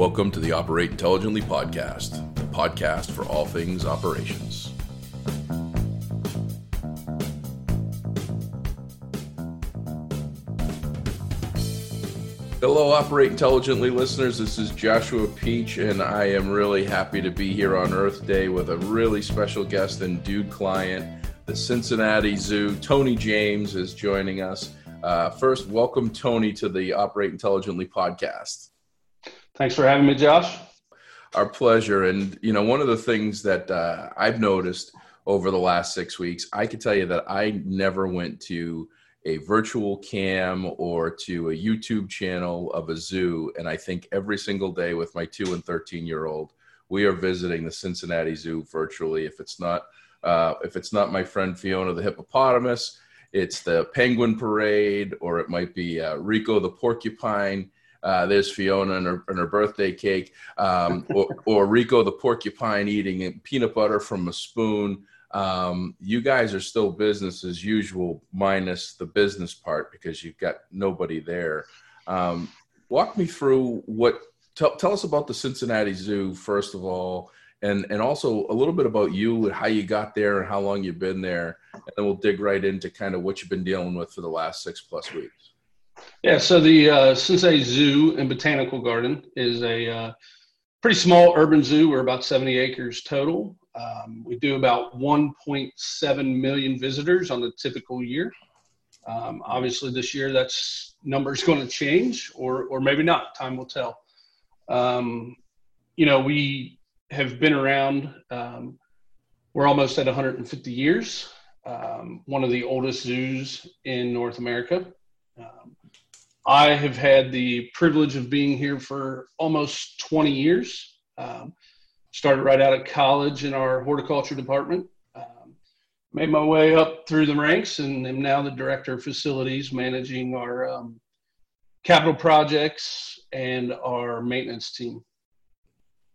Welcome to the Operate Intelligently podcast, the podcast for all things operations. Hello, Operate Intelligently listeners. This is Joshua Peach, and I am really happy to be here on Earth Day with a really special guest and dude client. The Cincinnati Zoo, Tony James, is joining us. Uh, first, welcome Tony to the Operate Intelligently podcast. Thanks for having me, Josh. Our pleasure. And, you know, one of the things that uh, I've noticed over the last six weeks, I can tell you that I never went to a virtual cam or to a YouTube channel of a zoo. And I think every single day with my two and 13 year old, we are visiting the Cincinnati Zoo virtually. If it's not, uh, if it's not my friend Fiona the hippopotamus, it's the penguin parade, or it might be uh, Rico the porcupine. Uh, there's Fiona and her, and her birthday cake, um, or, or, Rico the porcupine eating peanut butter from a spoon. Um, you guys are still business as usual, minus the business part because you've got nobody there. Um, walk me through what. Tell, tell us about the Cincinnati Zoo first of all, and and also a little bit about you and how you got there and how long you've been there, and then we'll dig right into kind of what you've been dealing with for the last six plus weeks. Yeah, so the uh, Cincinnati Zoo and Botanical Garden is a uh, pretty small urban zoo. We're about 70 acres total. Um, we do about 1.7 million visitors on a typical year. Um, obviously, this year that's number is going to change, or or maybe not. Time will tell. Um, you know, we have been around. Um, we're almost at 150 years. Um, one of the oldest zoos in North America. Um, I have had the privilege of being here for almost 20 years. Um, started right out of college in our horticulture department. Um, made my way up through the ranks and am now the director of facilities managing our um, capital projects and our maintenance team.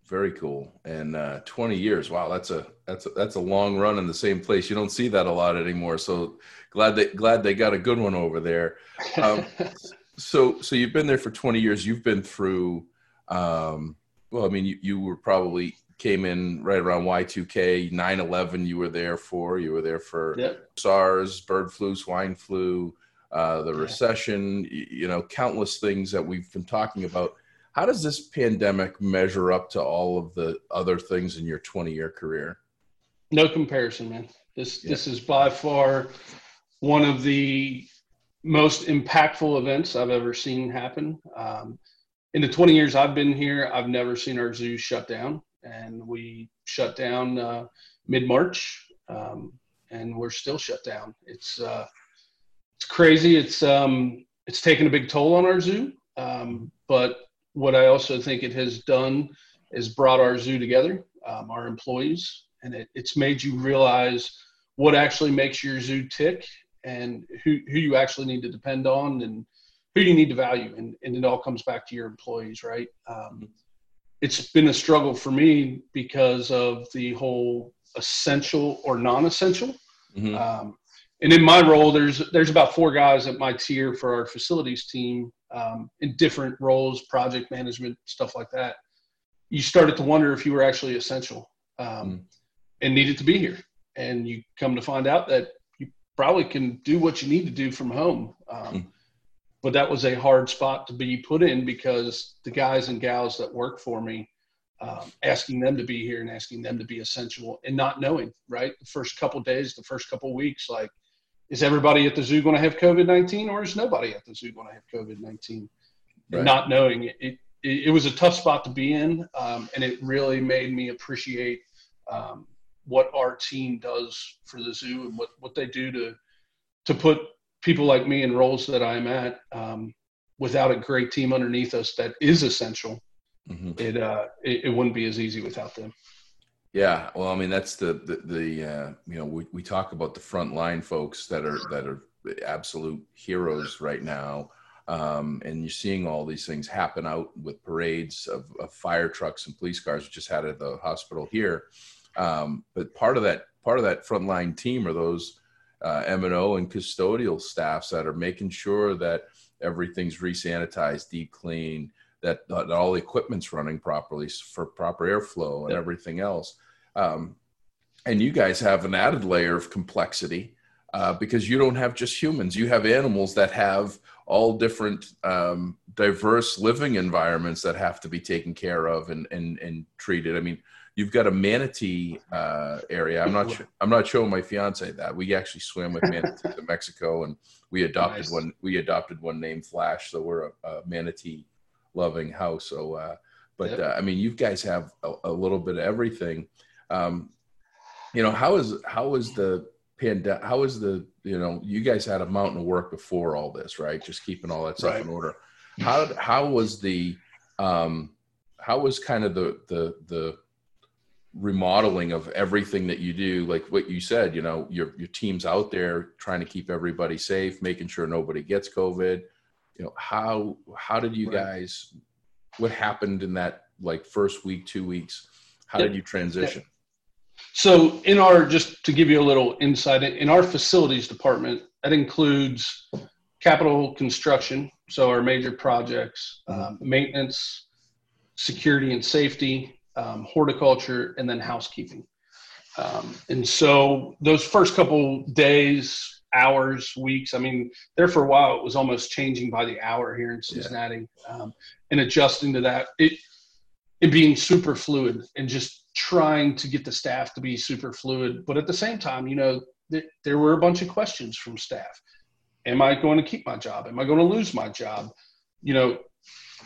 Very cool. And uh, 20 years. Wow, that's a that's a, that's a long run in the same place. You don't see that a lot anymore. So glad they glad they got a good one over there. So so you've been there for 20 years you've been through um, well i mean you, you were probably came in right around y2k 9-11 you were there for you were there for yep. sars bird flu swine flu uh, the yeah. recession you know countless things that we've been talking about how does this pandemic measure up to all of the other things in your 20 year career no comparison man this yeah. this is by far one of the most impactful events I've ever seen happen. Um, in the 20 years I've been here, I've never seen our zoo shut down, and we shut down uh, mid March, um, and we're still shut down. It's uh, it's crazy. It's um, it's taken a big toll on our zoo, um, but what I also think it has done is brought our zoo together, um, our employees, and it, it's made you realize what actually makes your zoo tick and who, who you actually need to depend on and who you need to value. And, and it all comes back to your employees, right? Um, it's been a struggle for me because of the whole essential or non-essential. Mm-hmm. Um, and in my role, there's there's about four guys at my tier for our facilities team um, in different roles, project management, stuff like that. You started to wonder if you were actually essential um, mm and needed to be here, and you come to find out that probably can do what you need to do from home. Um, mm. But that was a hard spot to be put in because the guys and gals that work for me, um, asking them to be here and asking them to be essential and not knowing, right? The first couple days, the first couple weeks, like, is everybody at the zoo going to have COVID 19 or is nobody at the zoo going to have COVID 19? Right. Not knowing it, it, it, was a tough spot to be in. Um, and it really made me appreciate um, what our team does for the zoo and what, what they do to to put people like me in roles that I'm at um, without a great team underneath us that is essential. Mm-hmm. It, uh, it, it wouldn't be as easy without them. Yeah, well, I mean that's the the, the uh, you know we, we talk about the frontline folks that are that are absolute heroes right now, um, and you're seeing all these things happen out with parades of, of fire trucks and police cars. We just had at the hospital here, um, but part of that part of that frontline team are those uh, M&O and custodial staffs that are making sure that everything's resanitized, deep clean, that, that all the equipment's running properly for proper airflow and yep. everything else. Um, and you guys have an added layer of complexity uh, because you don't have just humans; you have animals that have all different um, diverse living environments that have to be taken care of and and and treated. I mean, you've got a manatee uh, area. I'm not I'm not showing my fiance that we actually swam with manatees in Mexico, and we adopted nice. one. We adopted one named Flash, so we're a, a manatee loving house. So, uh, but yep. uh, I mean, you guys have a, a little bit of everything. Um, you know, how is how is the pandemic? How is the you know you guys had a mountain of work before all this, right? Just keeping all that stuff right. in order. How how was the um, how was kind of the the the remodeling of everything that you do like what you said you know your your team's out there trying to keep everybody safe making sure nobody gets covid. You know how how did you right. guys what happened in that like first week two weeks? How did you transition? So in our just to give you a little insight in our facilities department that includes capital construction so our major projects mm-hmm. um, maintenance security and safety um, horticulture and then housekeeping um, and so those first couple days hours, weeks. I mean, there for a while, it was almost changing by the hour here in Cincinnati, yeah. um, and adjusting to that. It it being super fluid and just trying to get the staff to be super fluid, but at the same time, you know, th- there were a bunch of questions from staff. Am I going to keep my job? Am I going to lose my job? You know,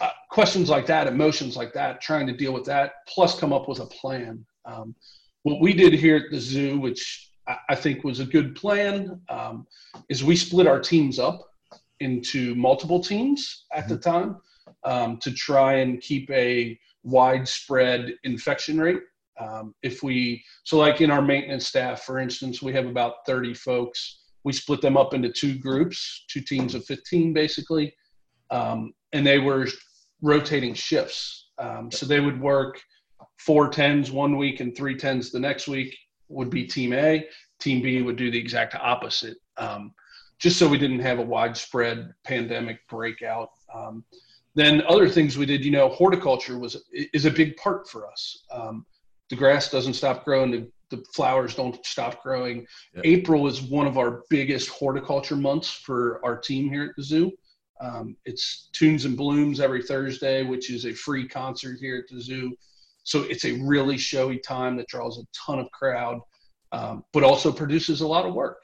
uh, questions like that, emotions like that, trying to deal with that, plus come up with a plan. Um, what we did here at the zoo, which I think was a good plan um, is we split our teams up into multiple teams at the mm-hmm. time um, to try and keep a widespread infection rate. Um, if we, so like in our maintenance staff, for instance, we have about 30 folks. We split them up into two groups, two teams of 15 basically. Um, and they were rotating shifts. Um, so they would work four tens one week and three tens the next week would be team A. Team B would do the exact opposite, um, just so we didn't have a widespread pandemic breakout. Um, then other things we did, you know, horticulture was is a big part for us. Um, the grass doesn't stop growing. The, the flowers don't stop growing. Yeah. April is one of our biggest horticulture months for our team here at the zoo. Um, it's Tunes and Blooms every Thursday, which is a free concert here at the zoo. So it's a really showy time that draws a ton of crowd, um, but also produces a lot of work.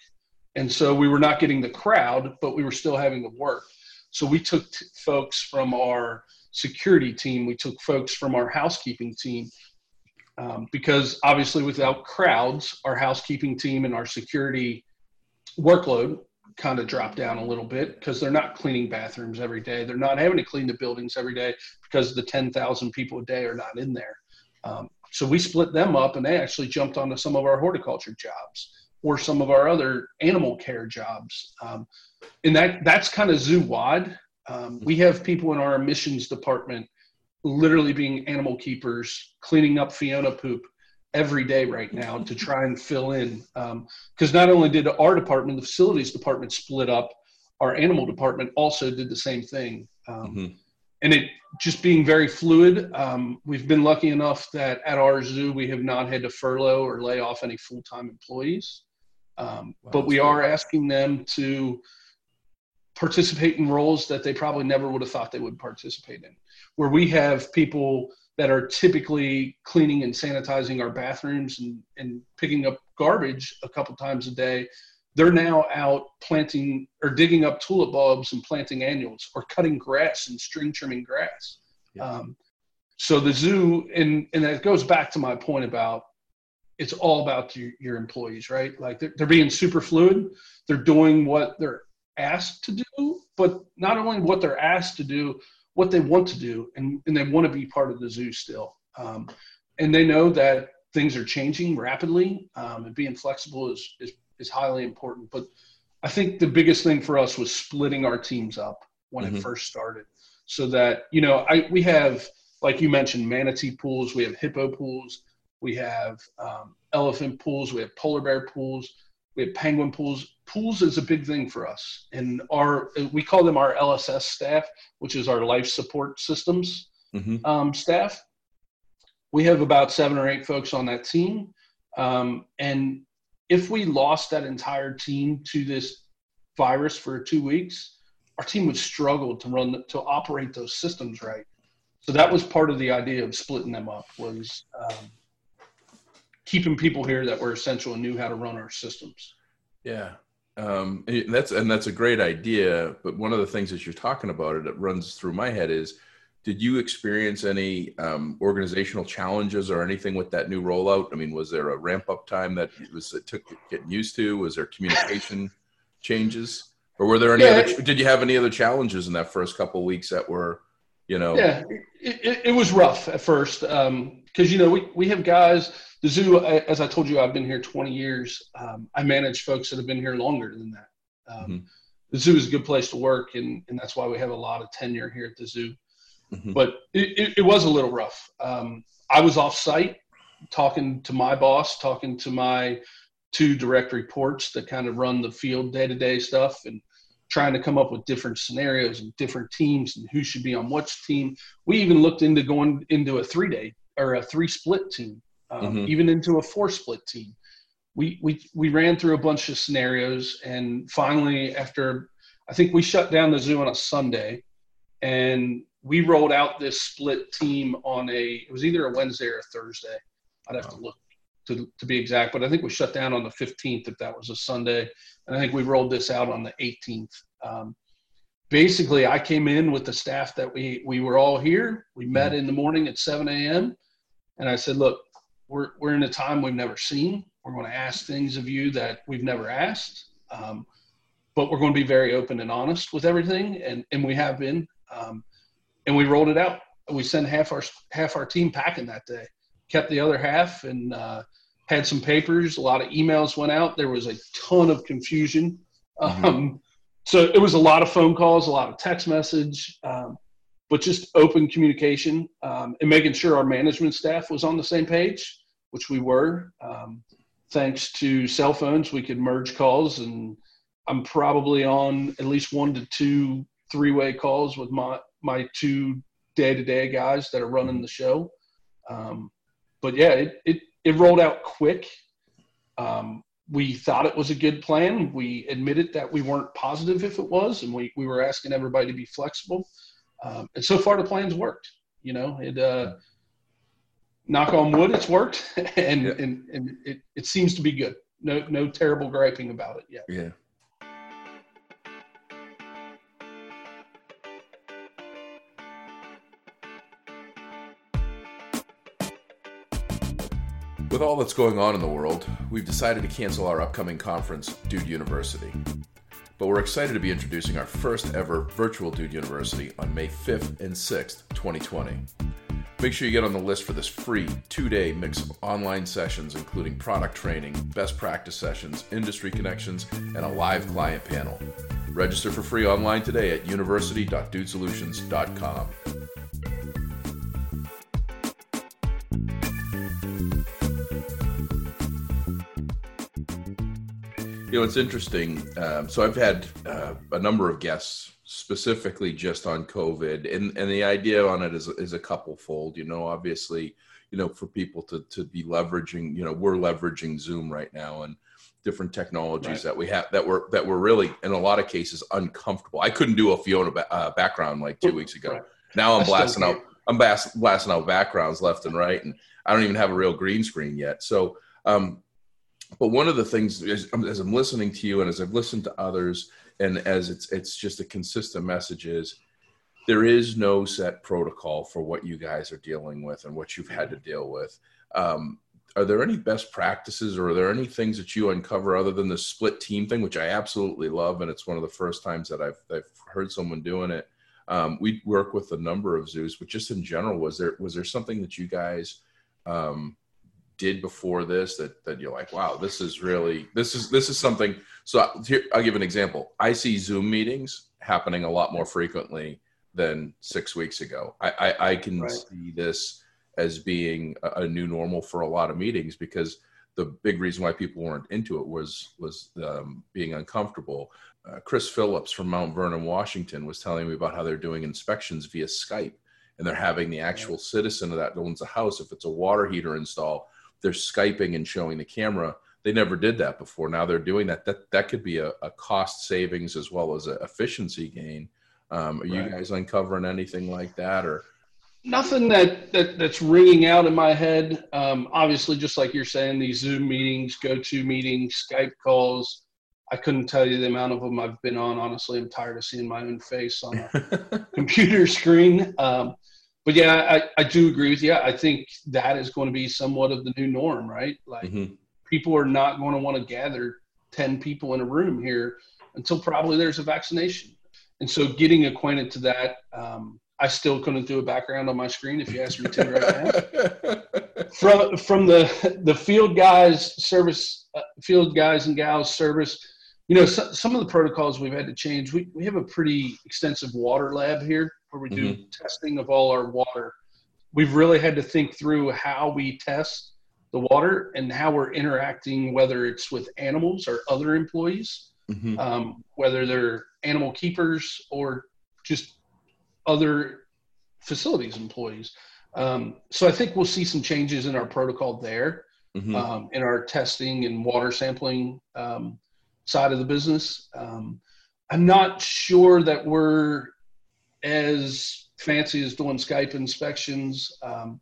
And so we were not getting the crowd, but we were still having the work. So we took t- folks from our security team, we took folks from our housekeeping team, um, because obviously without crowds, our housekeeping team and our security workload kind of drop down a little bit because they're not cleaning bathrooms every day. They're not having to clean the buildings every day because the 10,000 people a day are not in there. Um, so we split them up and they actually jumped onto some of our horticulture jobs or some of our other animal care jobs. Um, and that that's kind of zoo wide. Um, we have people in our emissions department literally being animal keepers, cleaning up Fiona poop every day right now to try and fill in. Because um, not only did our department, the facilities department split up, our animal department also did the same thing. Um, mm-hmm and it just being very fluid. Um, we've been lucky enough that at our zoo we have not had to furlough or lay off any full time employees, um, wow, but we are asking them to participate in roles that they probably never would have thought they would participate in. Where we have people that are typically cleaning and sanitizing our bathrooms and, and picking up garbage a couple times a day they're now out planting or digging up tulip bulbs and planting annuals or cutting grass and string trimming grass. Yeah. Um, so the zoo, and, and that goes back to my point about it's all about your, your employees, right? Like they're, they're being super fluid. They're doing what they're asked to do, but not only what they're asked to do, what they want to do, and, and they want to be part of the zoo still. Um, and they know that things are changing rapidly, um, and being flexible is, is is highly important. But I think the biggest thing for us was splitting our teams up when mm-hmm. it first started, so that you know I we have like you mentioned manatee pools, we have hippo pools, we have um, elephant pools, we have polar bear pools, we have penguin pools. Pools is a big thing for us, and our we call them our LSS staff, which is our life support systems. mm-hmm. um, staff. We have about seven or eight folks on that team. Um, and if we lost that entire team to this virus for two weeks, our team would struggle to run to operate those systems right. So that was part of the idea of splitting them up was um, keeping people here that were essential and knew how to run our systems. Yeah, um, that's and that's a great idea. But one of the things that you're talking about it that runs through my head is, did you experience any um, organizational challenges or anything with that new rollout? I mean, was there a ramp up time that it was it took getting used to? Was there communication changes, or were there any yeah, other? Did you have any other challenges in that first couple weeks that were, you know? Yeah, it, it, it was rough at first because you know we we have guys the zoo, as I told you, I've been here 20 years. Um, I manage folks that have been here longer than that. Um, mm-hmm. The zoo is a good place to work, and, and that's why we have a lot of tenure here at the zoo. Mm-hmm. But it, it, it, was a little rough. Um, I was off site talking to my boss, talking to my two direct reports that kind of run the field day to day stuff, and trying to come up with different scenarios and different teams and who should be on which team. We even looked into going into a three day or a three split team um, mm-hmm. even into a four split team. We, we, we ran through a bunch of scenarios and finally after I think we shut down the zoo on a Sunday and we rolled out this split team on a it was either a Wednesday or a Thursday. I'd have wow. to look to, to be exact, but I think we shut down on the 15th if that was a Sunday. And I think we rolled this out on the 18th. Um, basically, I came in with the staff that we, we were all here. We met mm-hmm. in the morning at 7 a.m. And I said, look, we're, we're in a time we've never seen. We're going to ask things of you that we've never asked. Um, but we're going to be very open and honest with everything. And, and we have been, um, and we rolled it out. We sent half our, half our team packing that day, kept the other half and, uh, had some papers. A lot of emails went out. There was a ton of confusion. Mm-hmm. Um, so it was a lot of phone calls, a lot of text message. Um, but just open communication um, and making sure our management staff was on the same page, which we were. Um, thanks to cell phones, we could merge calls, and I'm probably on at least one to two three-way calls with my my two day-to-day guys that are running the show. Um, but yeah, it, it it rolled out quick. Um, we thought it was a good plan. We admitted that we weren't positive if it was, and we, we were asking everybody to be flexible. Um, and so far, the plan's worked. You know, it. Uh, knock on wood, it's worked, and yeah. and and it, it seems to be good. No no terrible griping about it yet. Yeah. With all that's going on in the world, we've decided to cancel our upcoming conference, Dude University but we're excited to be introducing our first ever virtual Dude University on May 5th and 6th, 2020. Make sure you get on the list for this free two day mix of online sessions, including product training, best practice sessions, industry connections, and a live client panel. Register for free online today at university.dudesolutions.com. You know, it's interesting. Um, so I've had uh, a number of guests specifically just on COVID, and and the idea on it is is a couple fold. You know, obviously, you know, for people to to be leveraging. You know, we're leveraging Zoom right now, and different technologies right. that we have that were that were really in a lot of cases uncomfortable. I couldn't do a Fiona ba- uh, background like two weeks ago. Right. Now I'm I blasting out. I'm blasting out backgrounds left and right, and I don't even have a real green screen yet. So um, but one of the things is, as I'm listening to you and as I've listened to others, and as it's it's just a consistent message is there is no set protocol for what you guys are dealing with and what you've had to deal with. Um, are there any best practices or are there any things that you uncover other than the split team thing, which I absolutely love, and it's one of the first times that I've, I've heard someone doing it. Um, we work with a number of zoos, but just in general, was there was there something that you guys um, did before this that that you're like, wow, this is really this is this is something. So here, I'll give an example. I see Zoom meetings happening a lot more frequently than six weeks ago. I I, I can right. see this as being a, a, new normal for a lot of meetings because the big reason why people weren't into it was was um, being uncomfortable. Uh, Chris Phillips from Mount Vernon, Washington, was telling me about how they're doing inspections via Skype and they're having the actual citizen of that owns the house if it's a water heater install they're skyping and showing the camera they never did that before. Now they're doing that. That that could be a, a cost savings as well as an efficiency gain. Um, are right. you guys uncovering anything like that or? Nothing that, that that's ringing out in my head. Um, obviously just like you're saying these zoom meetings go to meetings skype calls i couldn't tell you the amount of them i've been on. Honestly i'm tired of seeing my own face on a computer screen. Um, but yeah I, I do agree with you i think that is going to be somewhat of the new norm right like mm-hmm. people are not going to want to gather 10 people in a room here until probably there's a vaccination and so getting acquainted to that um, I still couldn't do a background on my screen if you ask me to right now. from from the the field guys service, uh, field guys and gals service, you know, so, some of the protocols we've had to change. We we have a pretty extensive water lab here where we do mm-hmm. testing of all our water. We've really had to think through how we test the water and how we're interacting, whether it's with animals or other employees, mm-hmm. um, whether they're animal keepers or just other facilities employees. Um, so I think we'll see some changes in our protocol there, mm-hmm. um, in our testing and water sampling um, side of the business. Um, I'm not sure that we're as fancy as doing Skype inspections. Um,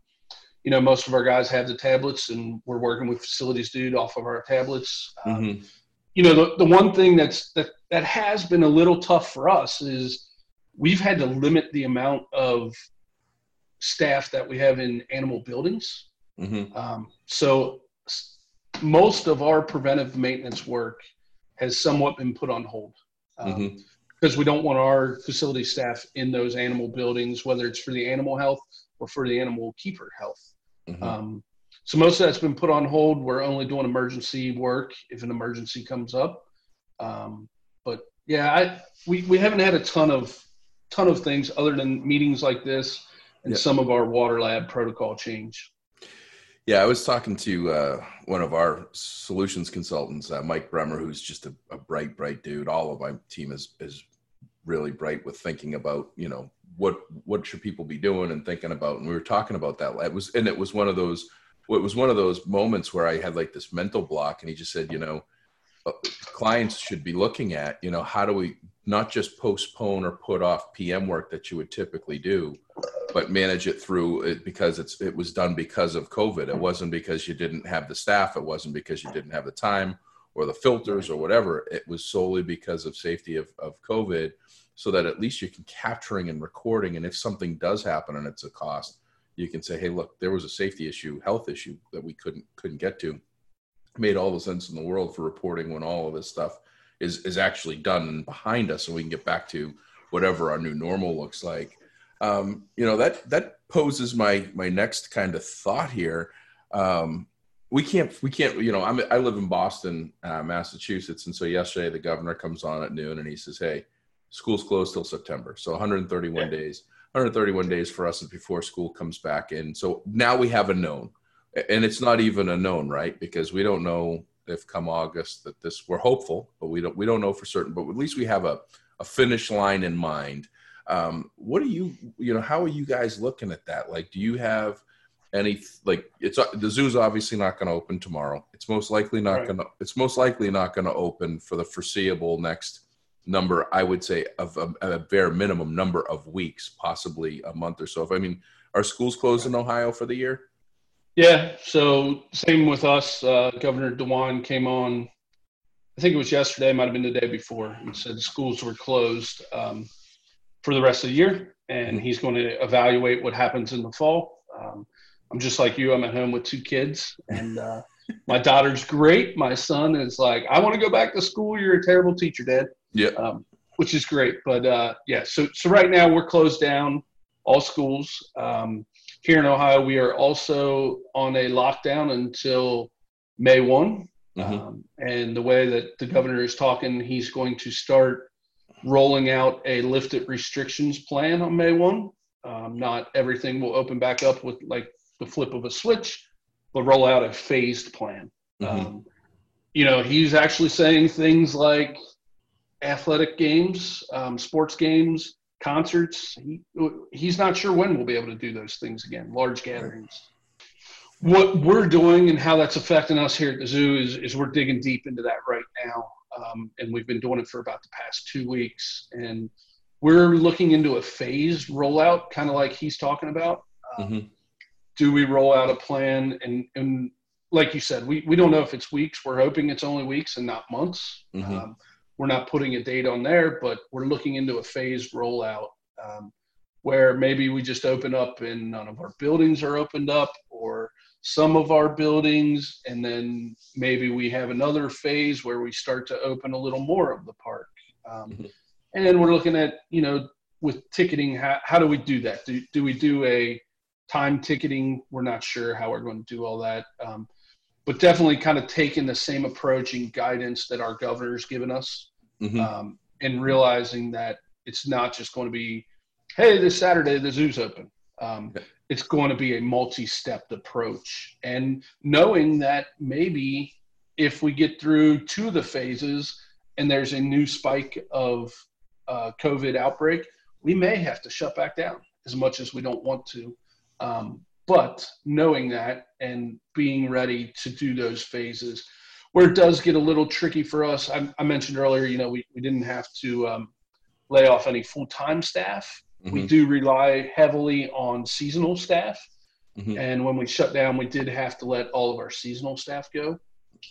you know, most of our guys have the tablets, and we're working with facilities dude off of our tablets. Um, mm-hmm. You know, the, the one thing that's that that has been a little tough for us is we've had to limit the amount of staff that we have in animal buildings. Mm-hmm. Um, so most of our preventive maintenance work has somewhat been put on hold um, mm-hmm. Because we don't want our facility staff in those animal buildings, whether it's for the animal health or for the animal keeper health. Mm-hmm. Um, so most of that's been put on hold. We're only doing emergency work if an emergency comes up. Um, but yeah, I, we, we haven't had a ton of ton of things other than meetings like this and some of our water lab protocol change. Yeah, I was talking to uh, one of our solutions consultants, uh, Mike Bremer, who's just a, a, bright, bright dude. All of my team is is really bright with thinking about you know what what should people be doing and thinking about. And we were talking about that. It was and it was one of those. It was one of those moments where I had like this mental block, and he just said, you know, uh, clients should be looking at, you know, how do we not just postpone or put off PM work that you would typically do, but manage it through it because it's it was done because of COVID. It wasn't because you didn't have the staff. It wasn't because you didn't have the time or the filters or whatever. It was solely because of safety of, of COVID, so that at least you can capturing and recording. And if something does happen and it's a cost, you can say, hey, look, there was a safety issue, health issue that we couldn't couldn't get to. made all the sense in the world for reporting when all of this stuff is is actually done and behind us, so we can get back to whatever our new normal looks like. Um, you know that that poses my my next kind of thought here. Um, we can't we can't you know I'm, i live in Boston, uh, Massachusetts, and so yesterday the governor comes on at noon and he says, "Hey, school's closed till September, so 131 yeah. days." 131 days for us before school comes back in. So now we have a known, and it's not even a known, right? Because we don't know if come August that this we're hopeful, but we don't we don't know for certain. But at least we have a, a finish line in mind. Um, what are you you know how are you guys looking at that? Like, do you have any like it's the zoo's obviously not going to open tomorrow. It's most likely not right. going to it's most likely not going to open for the foreseeable next number. I would say of a, a bare minimum number of weeks, possibly a month or so. If I mean, are schools closed in Ohio for the year? Yeah. So same with us. Uh, Governor DeWine came on. I think it was yesterday, might have been the day before, and said schools were closed um, for the rest of the year, and he's going to evaluate what happens in the fall. Um, I'm just like you. I'm at home with two kids, and uh, my daughter's great. My son is like, I want to go back to school. You're a terrible teacher, Dad. Yeah. Um, which is great, but uh, yeah. So so right now we're closed down, all schools. Um, here in Ohio, we are also on a lockdown until May one. Mm-hmm. Um, and the way that the governor is talking, he's going to start rolling out a lifted restrictions plan on May 1. Um, not everything will open back up with like the flip of a switch, but roll out a phased plan. Mm-hmm. Um, you know, he's actually saying things like athletic games, um, sports games, concerts. He, he's not sure when we'll be able to do those things again, large gatherings. What we're doing and how that's affecting us here at the zoo is, is we're digging deep into that right now. Um, and we've been doing it for about the past two weeks. And we're looking into a phased rollout, kind of like he's talking about. Um, mm-hmm. Do we roll out a plan? And, and like you said, we, we don't know if it's weeks. We're hoping it's only weeks and not months. Mm-hmm. Um, we're not putting a date on there, but we're looking into a phased rollout um, where maybe we just open up and none of our buildings are opened up or some of our buildings and then maybe we have another phase where we start to open a little more of the park um, mm-hmm. and then we're looking at you know with ticketing how, how do we do that do, do we do a time ticketing we're not sure how we're going to do all that um, but definitely kind of taking the same approach and guidance that our governor's given us mm-hmm. um, and realizing that it's not just going to be hey this saturday the zoo's open. Um, it's going to be a multi-stepped approach and knowing that maybe if we get through two of the phases and there's a new spike of uh, covid outbreak we may have to shut back down as much as we don't want to um, but knowing that and being ready to do those phases where it does get a little tricky for us i, I mentioned earlier you know we, we didn't have to um, lay off any full-time staff mm-hmm. we do rely heavily on seasonal staff mm-hmm. and when we shut down we did have to let all of our seasonal staff go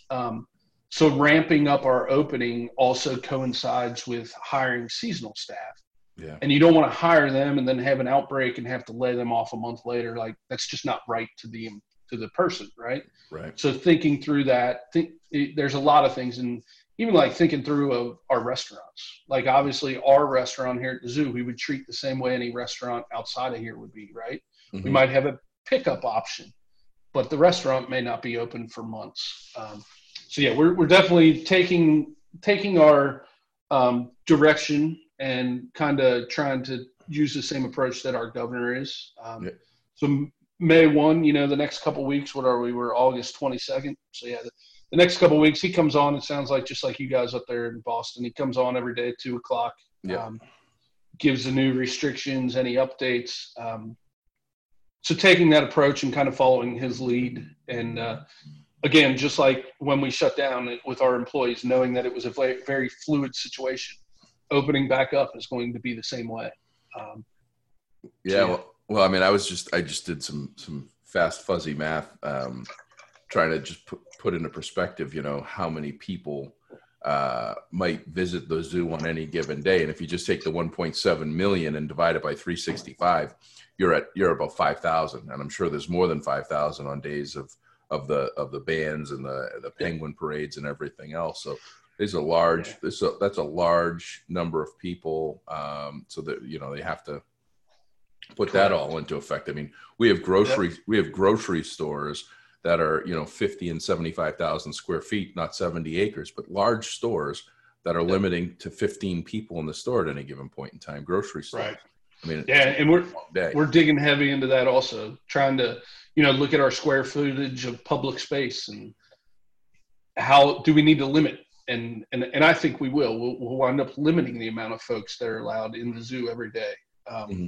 um, so ramping up our opening also coincides with hiring seasonal staff yeah. And you don't want to hire them and then have an outbreak and have to lay them off a month later. Like that's just not right to the to the person, right? Right. So thinking through that, think it, there's a lot of things, and even like thinking through of our restaurants. Like obviously, our restaurant here at the zoo, we would treat the same way any restaurant outside of here would be, right? Mm-hmm. We might have a pickup option, but the restaurant may not be open for months. Um, so yeah, we're we're definitely taking taking our um, direction and kind of trying to use the same approach that our governor is. Um, yeah. So May one, you know, the next couple weeks, what are we? We're August twenty second. So yeah, the, the, next couple weeks, he comes on. It sounds like just like you guys up there in Boston. He comes on every day at two o'clock. Yeah. Um, gives the new restrictions, any updates. Um, so taking that approach and kind of following his lead, and uh, again, just like when we shut down with our employees, knowing that it was a very fluid situation opening back up is going to be the same way. Um, yeah, so, yeah. Well, well, I mean, I was just I just did some some fast fuzzy math, um, trying to just put, put into perspective, you know, how many people uh, might visit the zoo on any given day, and if you just take the 1.7 million and divide it by 365, you're at you're about 5,000, and I'm sure there's more than 5,000 on days of of the of the bands and the the penguin parades and everything else. So there's a large yeah. a, that's a large number of people um, so that you know they have to put Correct. that all into effect i mean we have grocery yep. we have grocery stores that are you know 50 and 75,000 square feet not 70 acres but large stores that are yep. limiting to 15 people in the store at any given point in time grocery stores right i mean yeah and we're we're digging heavy into that also trying to you know look at our square footage of public space and how do we need to limit and and and I think we will. We'll, we'll wind up limiting the amount of folks that are allowed in the zoo every day. Um, mm-hmm.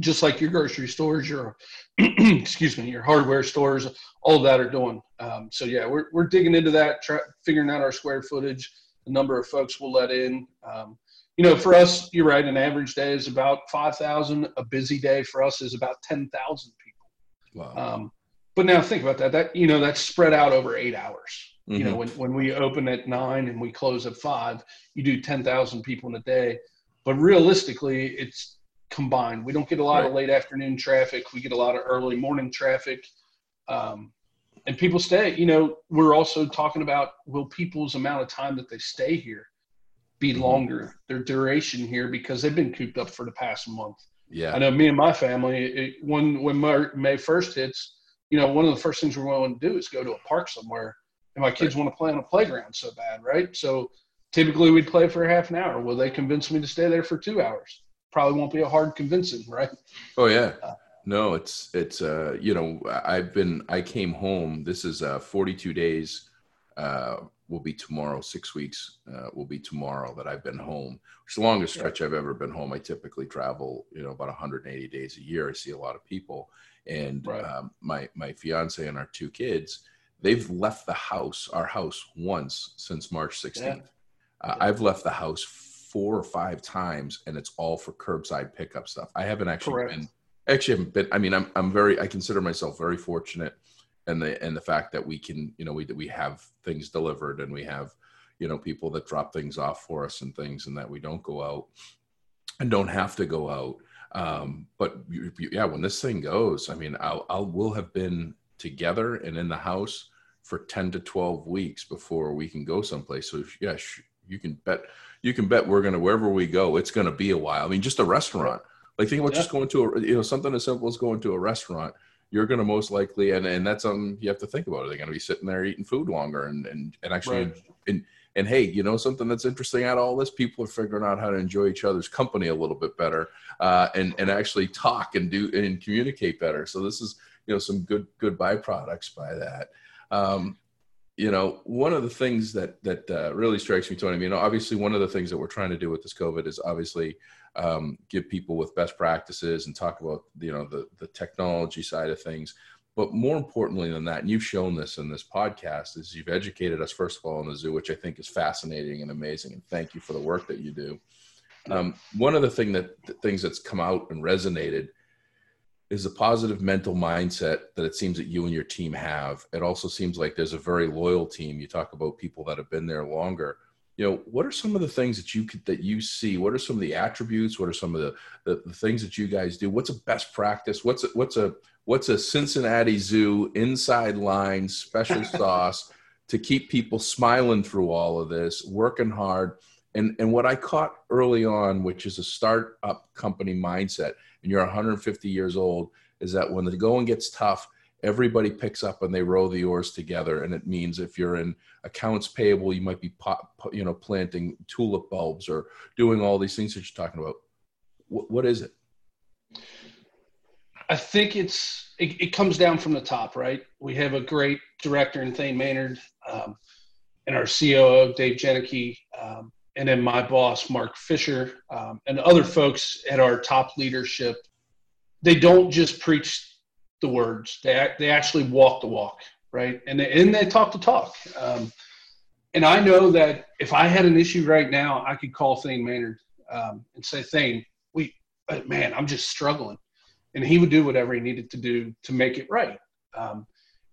Just like your grocery stores, your excuse me, your hardware stores, all that are doing. Um, so yeah, we're we're digging into that, try, figuring out our square footage, the number of folks we'll let in. Um, you know, for us, you're right. An average day is about five thousand. A busy day for us is about ten thousand people. Wow. Um, but now think about that. That you know, that's spread out over eight hours. Mm-hmm. You know, mm-hmm. when, when we open at nine and we close at five, you do 10,000 people in a day. But realistically, it's combined. We don't get a lot right. of late afternoon traffic. We get a lot of early morning traffic. Um, and people stay. You know, we're also talking about will people's amount of time that they stay here be mm-hmm. longer, their duration here, because they've been cooped up for the past month. Yeah. I know me and my family, it, when, when May 1st hits, you know, one of the first things we're going to do is go to a park somewhere and my kids want to play on a playground so bad, right? So typically we'd play for a half an hour. Will they convince me to stay there for two hours? Probably won't be a hard convincing, right? Oh yeah. Uh, no, it's it's uh you know I've been I came home. This is uh 42 days uh will be tomorrow. Six weeks uh, will be tomorrow that I've been home. It's the longest stretch I've ever been home. I typically travel, you know, about 180 days a year. I see a lot of people, and right. um, my my fiance and our two kids, they've left the house, our house, once since March 16th. Yeah. Uh, I've left the house four or five times, and it's all for curbside pickup stuff. I haven't actually Correct. been. Actually, haven't been. I mean, I'm I'm very. I consider myself very fortunate and the and the fact that we can you know we we have things delivered and we have you know people that drop things off for us and things and that we don't go out and don't have to go out um, but yeah when this thing goes i mean i'll i'll will have been together and in the house for 10 to 12 weeks before we can go someplace so if, yeah you can bet you can bet we're going to wherever we go it's going to be a while i mean just a restaurant like think about yeah. just going to a you know something as simple as going to a restaurant you're going to most likely, and, and that's something you have to think about. Are they going to be sitting there eating food longer and, and, and actually, right. and, and hey, you know, something that's interesting out of all this, people are figuring out how to enjoy each other's company a little bit better uh, and, and actually talk and do and communicate better. So this is, you know, some good, good byproducts by that. Um, you know, one of the things that that uh, really strikes me, Tony. I mean, obviously, one of the things that we're trying to do with this COVID is obviously um, give people with best practices and talk about you know the the technology side of things. But more importantly than that, and you've shown this in this podcast, is you've educated us first of all in the zoo, which I think is fascinating and amazing. And thank you for the work that you do. Um, one of the thing that the things that's come out and resonated is a positive mental mindset that it seems that you and your team have. It also seems like there's a very loyal team. You talk about people that have been there longer. You know what are some of the things that you could that you see? What are some of the attributes? What are some of the, the, the things that you guys do? What's a best practice? What's a, what's a what's a cincinnati zoo inside line special sauce to keep people smiling through all of this working hard and and what i caught early on which is a startup company mindset and you're 150 years old is that when the going gets tough everybody picks up and they row the oars together. And it means if you're in accounts payable you might be you know planting tulip bulbs or doing all these things that you're talking about. What, what is it? I think it's it, it, comes down from the top right? We have a great director in thane maynard um, and our coo dave Jenike, um, and then my boss mark fisher um, and other folks at our top leadership they don't just preach the words. They they actually walk the walk, right? And they, and they talk the talk. Um, and I know that if I had an issue right now, I could call Thane Maynard um, and say, Thane, we, uh, man, I'm just struggling. And he would do whatever he needed to do to make it right. Um,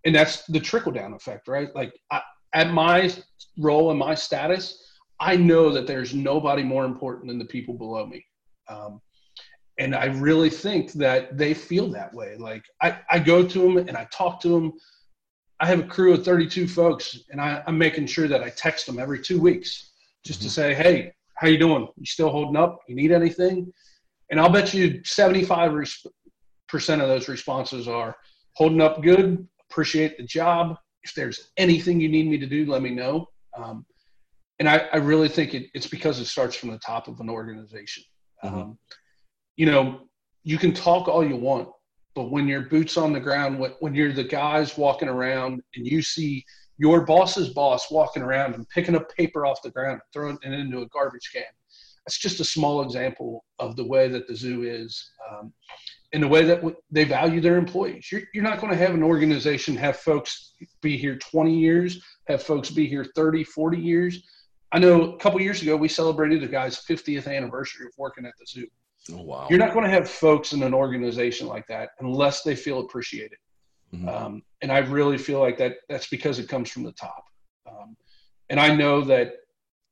and that's the trickle down effect, right? Like I, at my role and my status, I know that there's nobody more important than the people below me. Um, and I really think that they feel that way. Like I, I go to them and I talk to them. I have a crew of 32 folks, and I, am making sure that I text them every two weeks just mm-hmm. to say, "Hey, how you doing? You still holding up? You need anything?" And I'll bet you 75 percent of those responses are holding up good. Appreciate the job. If there's anything you need me to do, let me know. Um, and I, I, really think it, it's because it starts from the top of an organization. Mm-hmm. Um, you know, you can talk all you want, but when your boots on the ground, when you're the guys walking around and you see your boss's boss walking around and picking up paper off the ground and throwing it into a garbage can, that's just a small example of the way that the zoo is um, and the way that they value their employees. You're, you're not going to have an organization have folks be here 20 years, have folks be here 30, 40 years. I know a couple years ago we celebrated a guy's 50th anniversary of working at the zoo. Oh, wow. You're not going to have folks in an organization like that unless they feel appreciated. Mm-hmm. Um, and I really feel like that that's because it comes from the top. Um, and I know that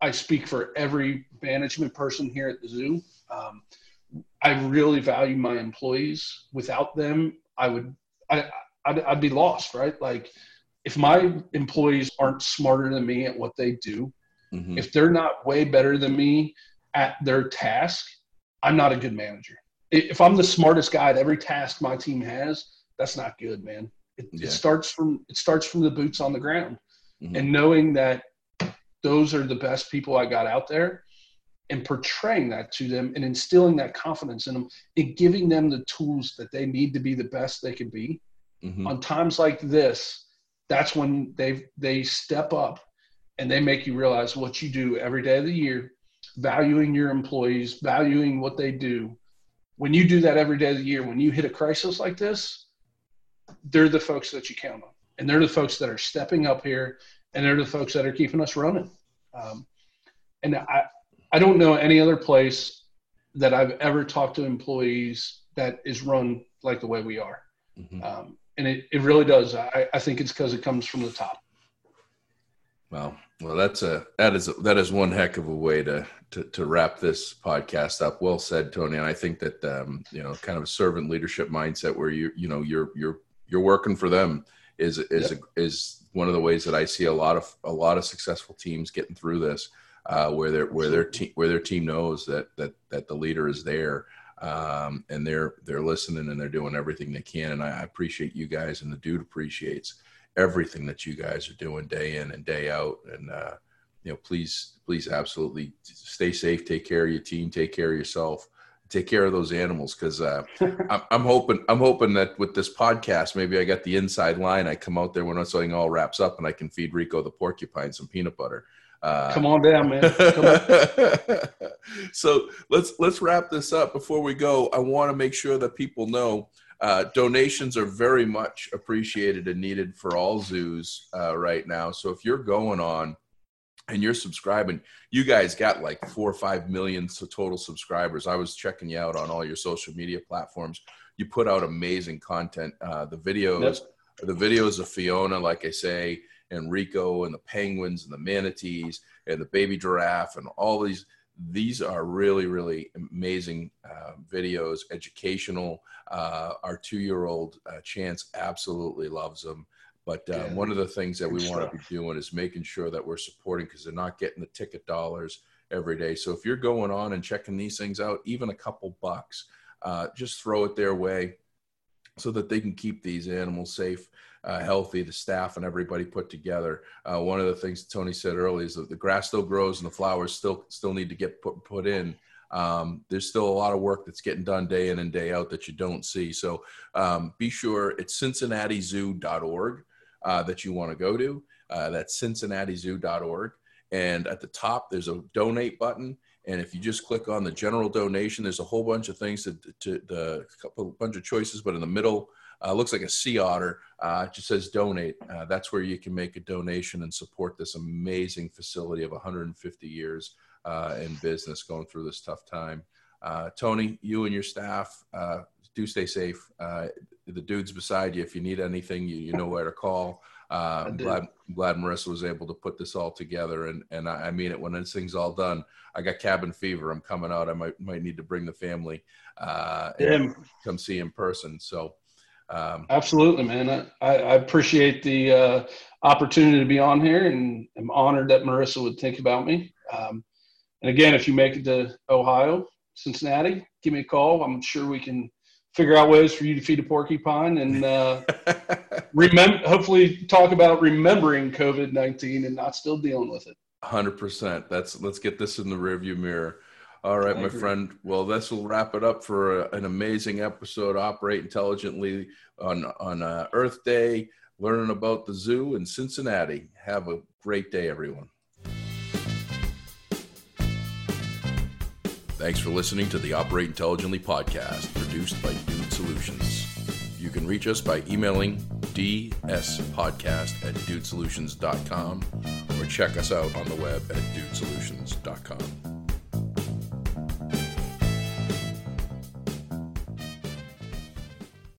I speak for every management person here at the zoo. Um, I really value my employees. Without them, I would, I, I'd, I'd be lost, right? Like if my employees aren't smarter than me at what they do, mm-hmm. if they're not way better than me at their task, I'm not a good manager. If I'm the smartest guy at every task my team has, that's not good, man. It, yeah. it starts from it starts from the boots on the ground, mm-hmm. and knowing that those are the best people I got out there, and portraying that to them and instilling that confidence in them and giving them the tools that they need to be the best they can be. Mm-hmm. On times like this, that's when they they step up and they make you realize what you do every day of the year, valuing your employees, valuing what they do. When you do that every day of the year, when you hit a crisis like this, they're the folks that you count on, and they're the folks that are stepping up here, and they're the folks that are keeping us running. Um, and I, I don't know any other place that I've ever talked to employees that is run like the way we are. Mm-hmm. Um, and it, it really does. I, I think it's because it comes from the top. Well, well, that's a that is a, that is one heck of a way to, to to wrap this podcast up. Well said, Tony. And I think that um, you know, kind of a servant leadership mindset where you you know you're you're you're working for them is is yep. a, is one of the ways that I see a lot of a lot of successful teams getting through this, uh, where their where their team where their team knows that that that the leader is there um, and they're they're listening and they're doing everything they can. And I appreciate you guys, and the dude appreciates everything that you guys are doing day in and day out. And uh, you know, please, please, absolutely stay safe, take care of your team, take care of yourself, take care of those animals. Because uh, I'm, I'm, hoping, I'm hoping that with this podcast, maybe I got the inside line. I come out there when something all wraps up, and I can feed Rico the porcupine some peanut butter. Uh, Come on down, man. On. so let's let's wrap this up. Before we go, I want to make sure that people know uh, donations are very much appreciated and needed for all zoos uh, right now. So if you're going on and you're subscribing, you guys got like four or five million total subscribers. I was checking you out on all your social media platforms. You put out amazing content. Uh, the videos, yep. the videos of Fiona, like I say, and Rico and the penguins and the manatees and the baby giraffe and all these these are really really amazing uh, videos educational uh, our two-year-old uh, chance absolutely loves them but uh, yeah. one of the things that we want to be doing is making sure that we're supporting because they're not getting the ticket dollars every day. So if you're going on and checking these things out even a couple bucks uh, just throw it their way so that they can keep these animals safe uh, healthy, the staff and everybody put together. Uh, one of the things Tony said earlier is that the grass still grows and the flowers still still need to get put put in. Um, there's still a lot of work that's getting done day in and day out that you don't see. So um, be sure it's cincinnatizoo.org uh, that you want to go to. Uh, that's cincinnatizoo.org. And at the top, there's a donate button. And if you just click on the general donation, there's a whole bunch of things to, to the couple bunch of choices, but in the middle, uh, looks like a sea otter. Uh, it just says donate. Uh, that's where you can make a donation and support this amazing facility of 150 years uh, in business going through this tough time. Uh, Tony, you and your staff uh, do stay safe. the dudes beside you, if you need anything, you, you know where to call. I'm glad, glad Marissa was able to put this all together, and and I, I, mean it. When this thing's all done, I got cabin fever. I'm coming out. I might might need to bring the family uh, and come see in person. So um, Absolutely, man. I, I appreciate the uh, opportunity to be on here, and I'm honored that Marissa would think about me. Um, and again, if you make it to Ohio, Cincinnati, give me a call. I'm sure we can figure out ways for you to feed a porcupine and uh, remember. Hopefully, talk about remembering COVID nineteen and not still dealing with it. Hundred percent. That's let's get this in the rearview mirror. All right, my friend. Well, this will wrap it up for a, an amazing episode. Operate intelligently on on uh, Earth Day, learning about the zoo in Cincinnati. Have a great day, everyone. Thanks for listening to the Operate Intelligently podcast, produced by Dude Solutions. You can reach us by emailing dspodcast at dudesolutions.com or check us out on the web at dudesolutions.com.